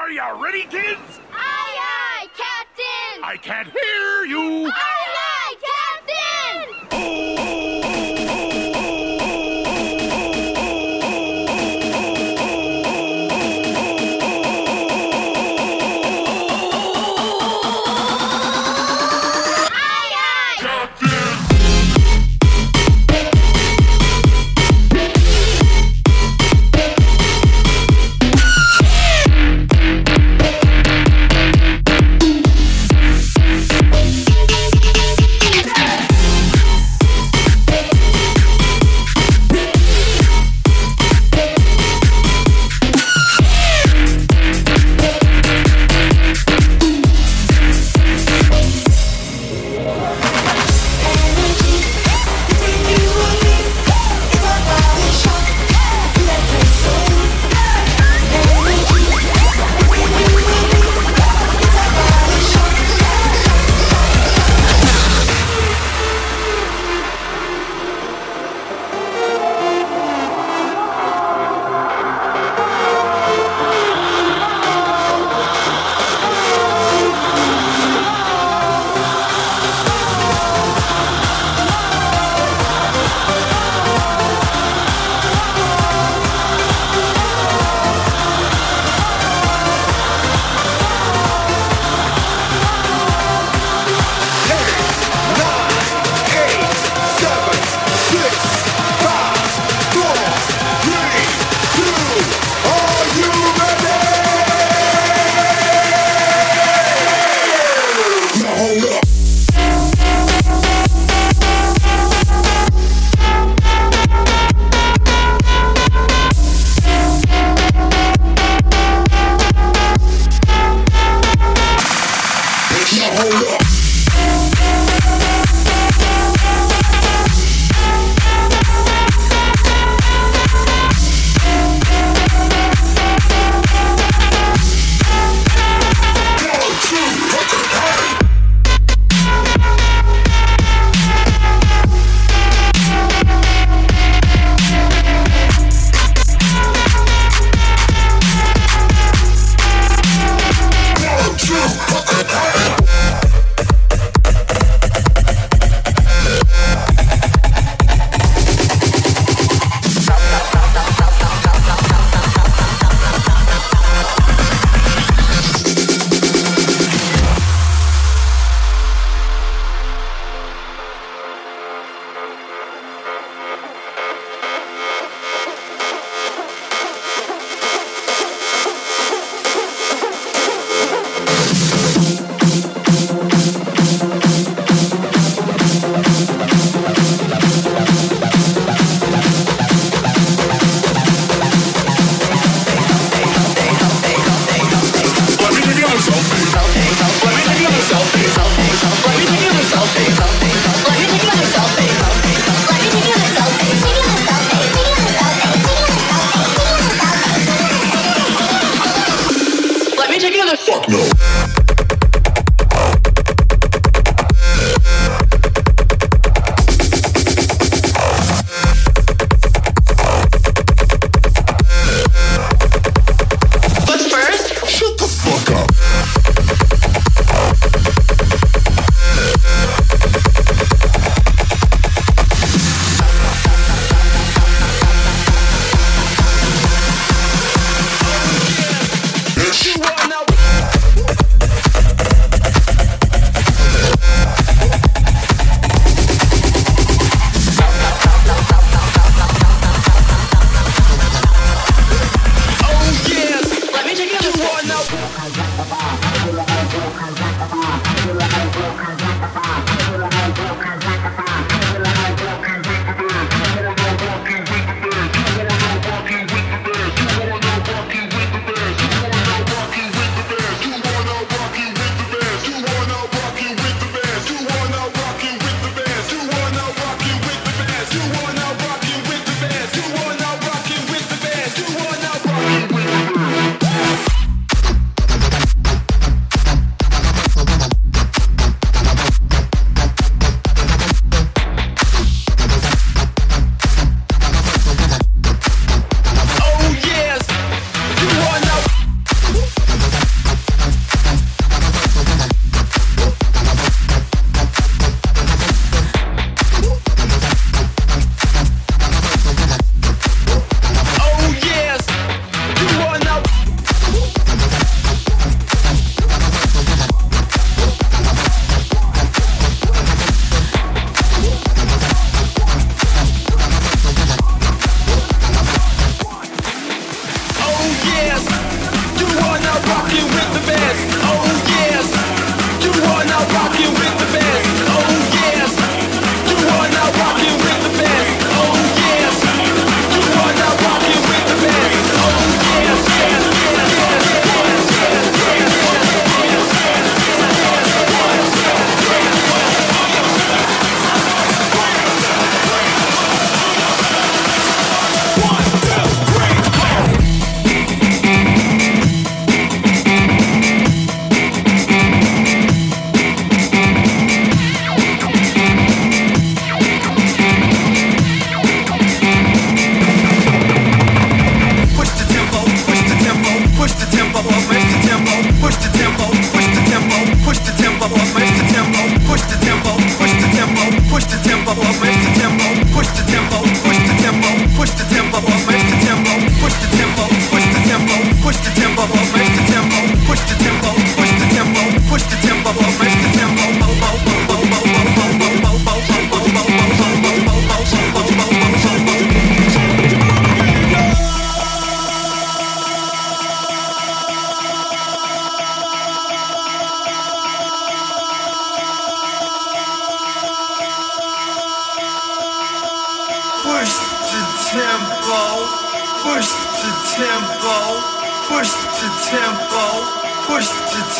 Are you ready, kids? Aye, aye, Captain! I can't hear you. Aye,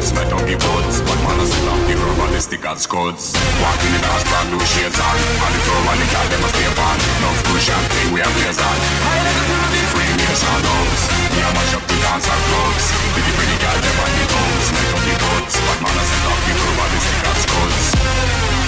Sweat on the roads, but man I still off the herbalistic as codes Walking in the house, brand new shades on. And the throw and the cat, them a stay on Enough cushion, thing we are blaze on. Free nation dogs We are mash up the dance and clubs Pretty pretty girl, them on the toes. Sweat on the roads, but man I still off the herbalistic as codes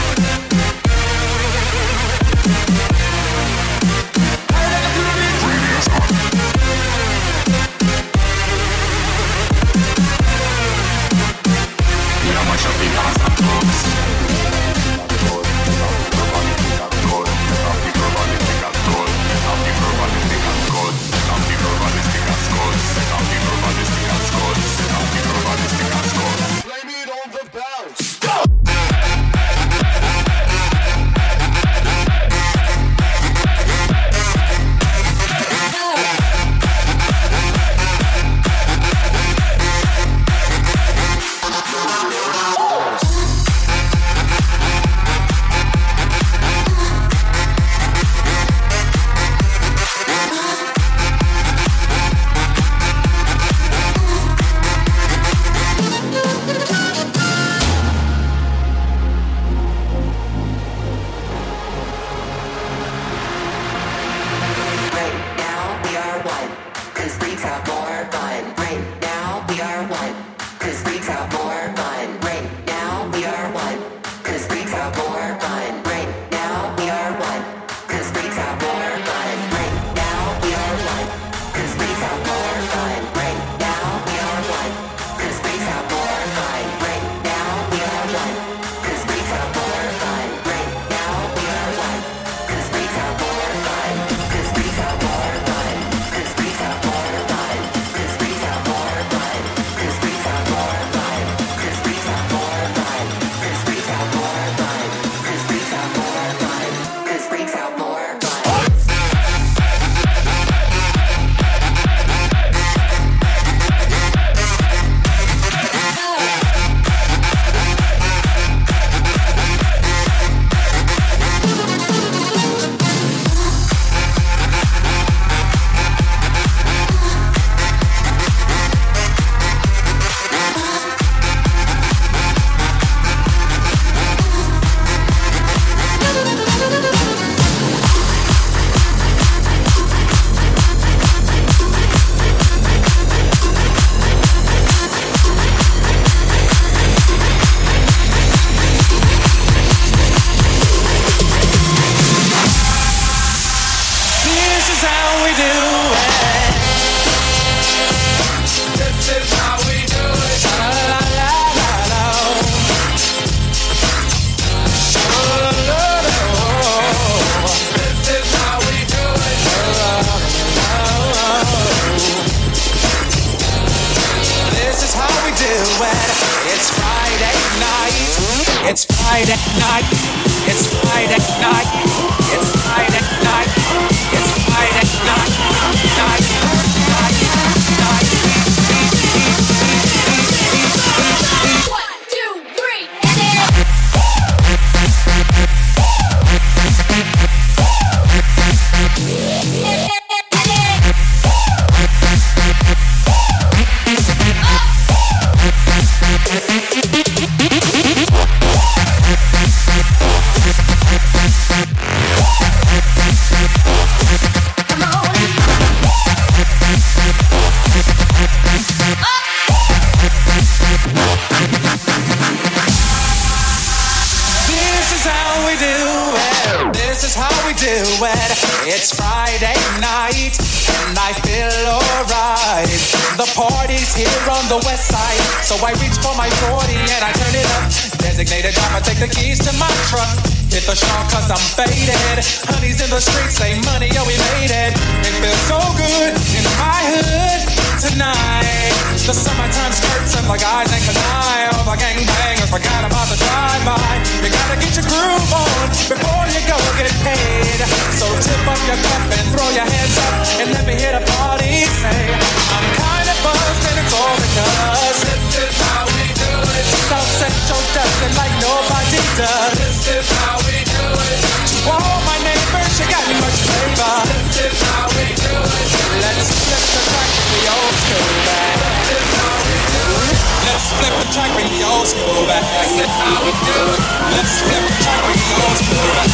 track when you old go back. That's how we do it. Let's flip the track when you old school back.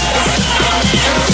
Do it.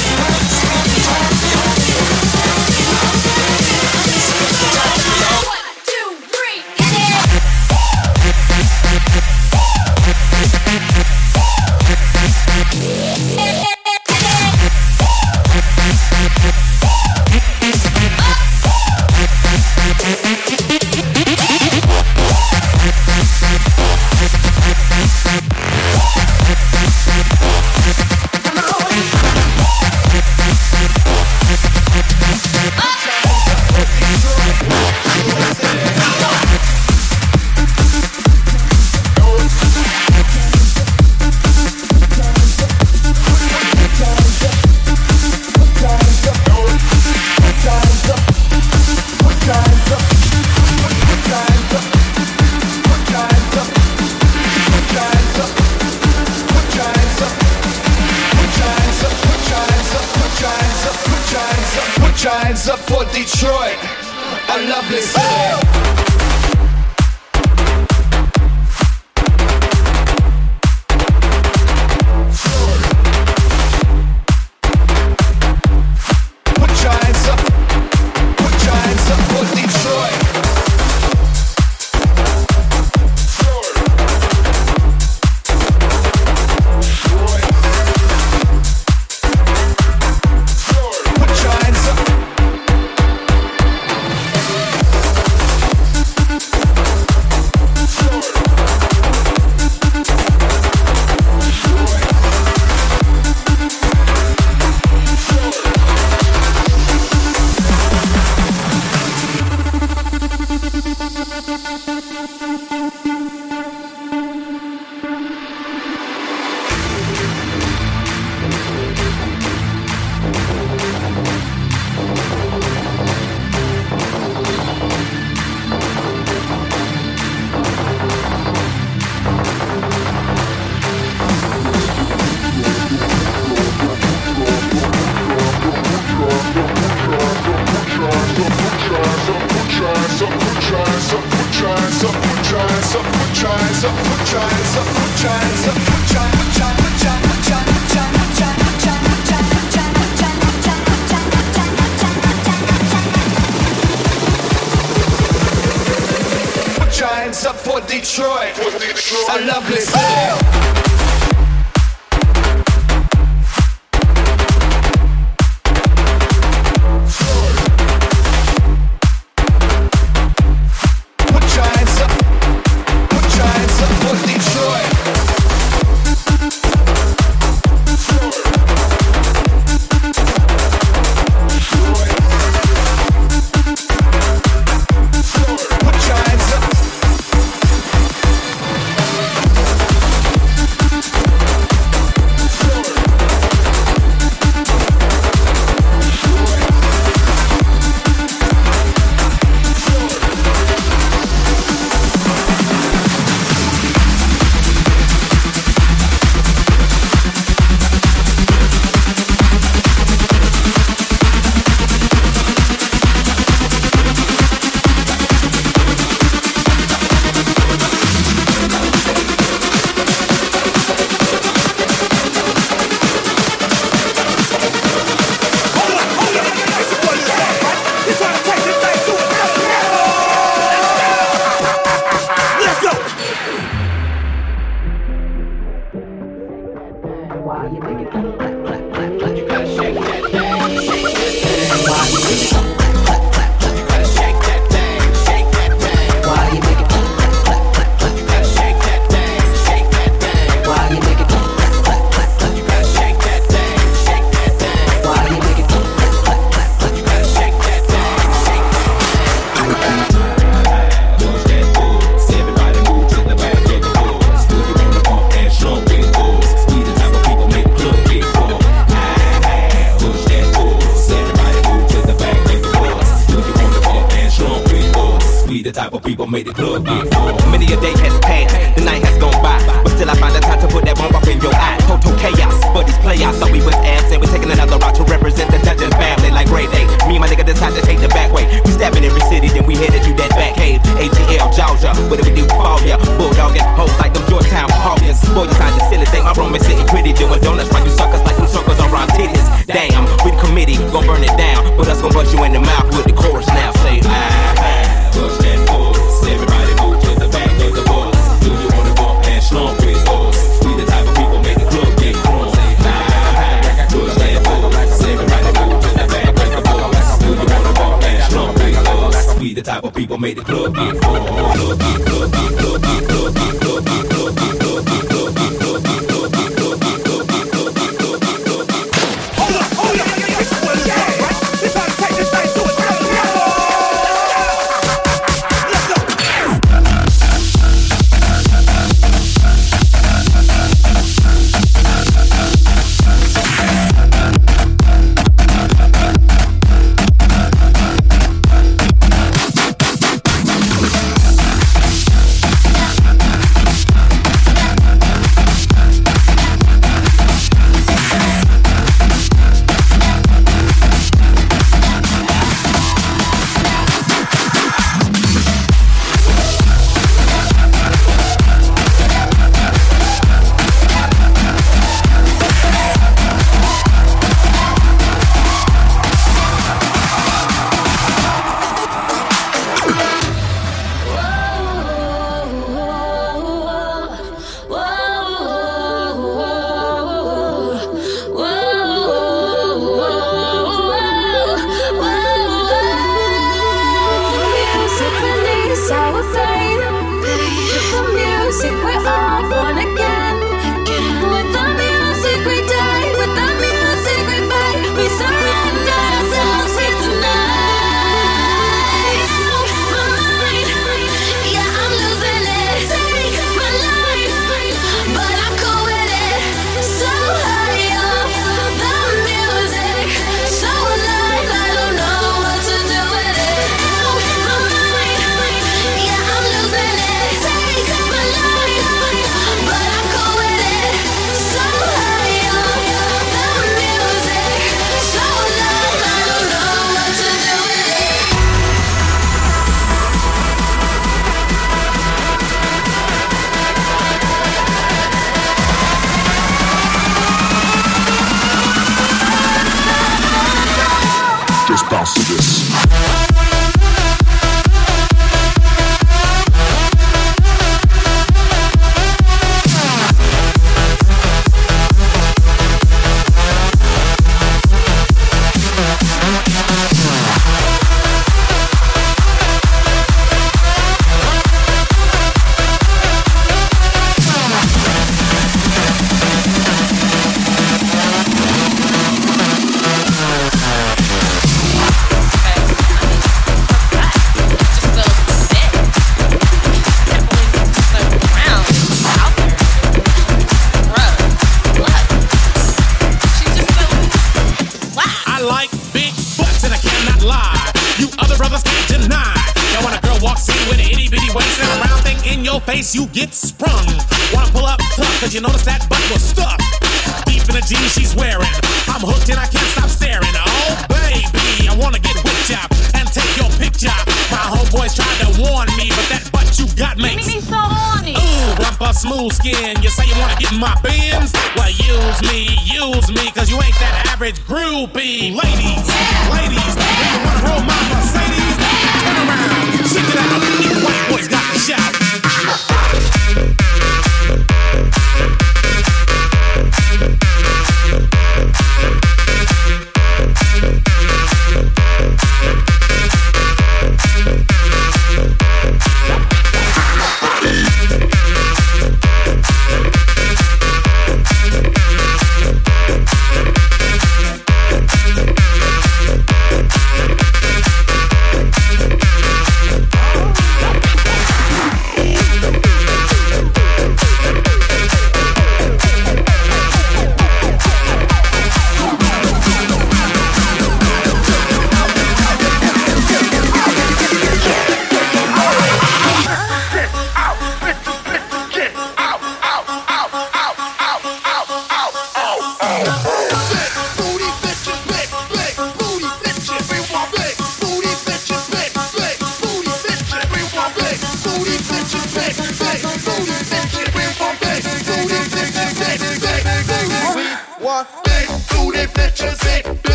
made it look.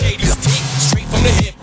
Dick. Straight from the hip,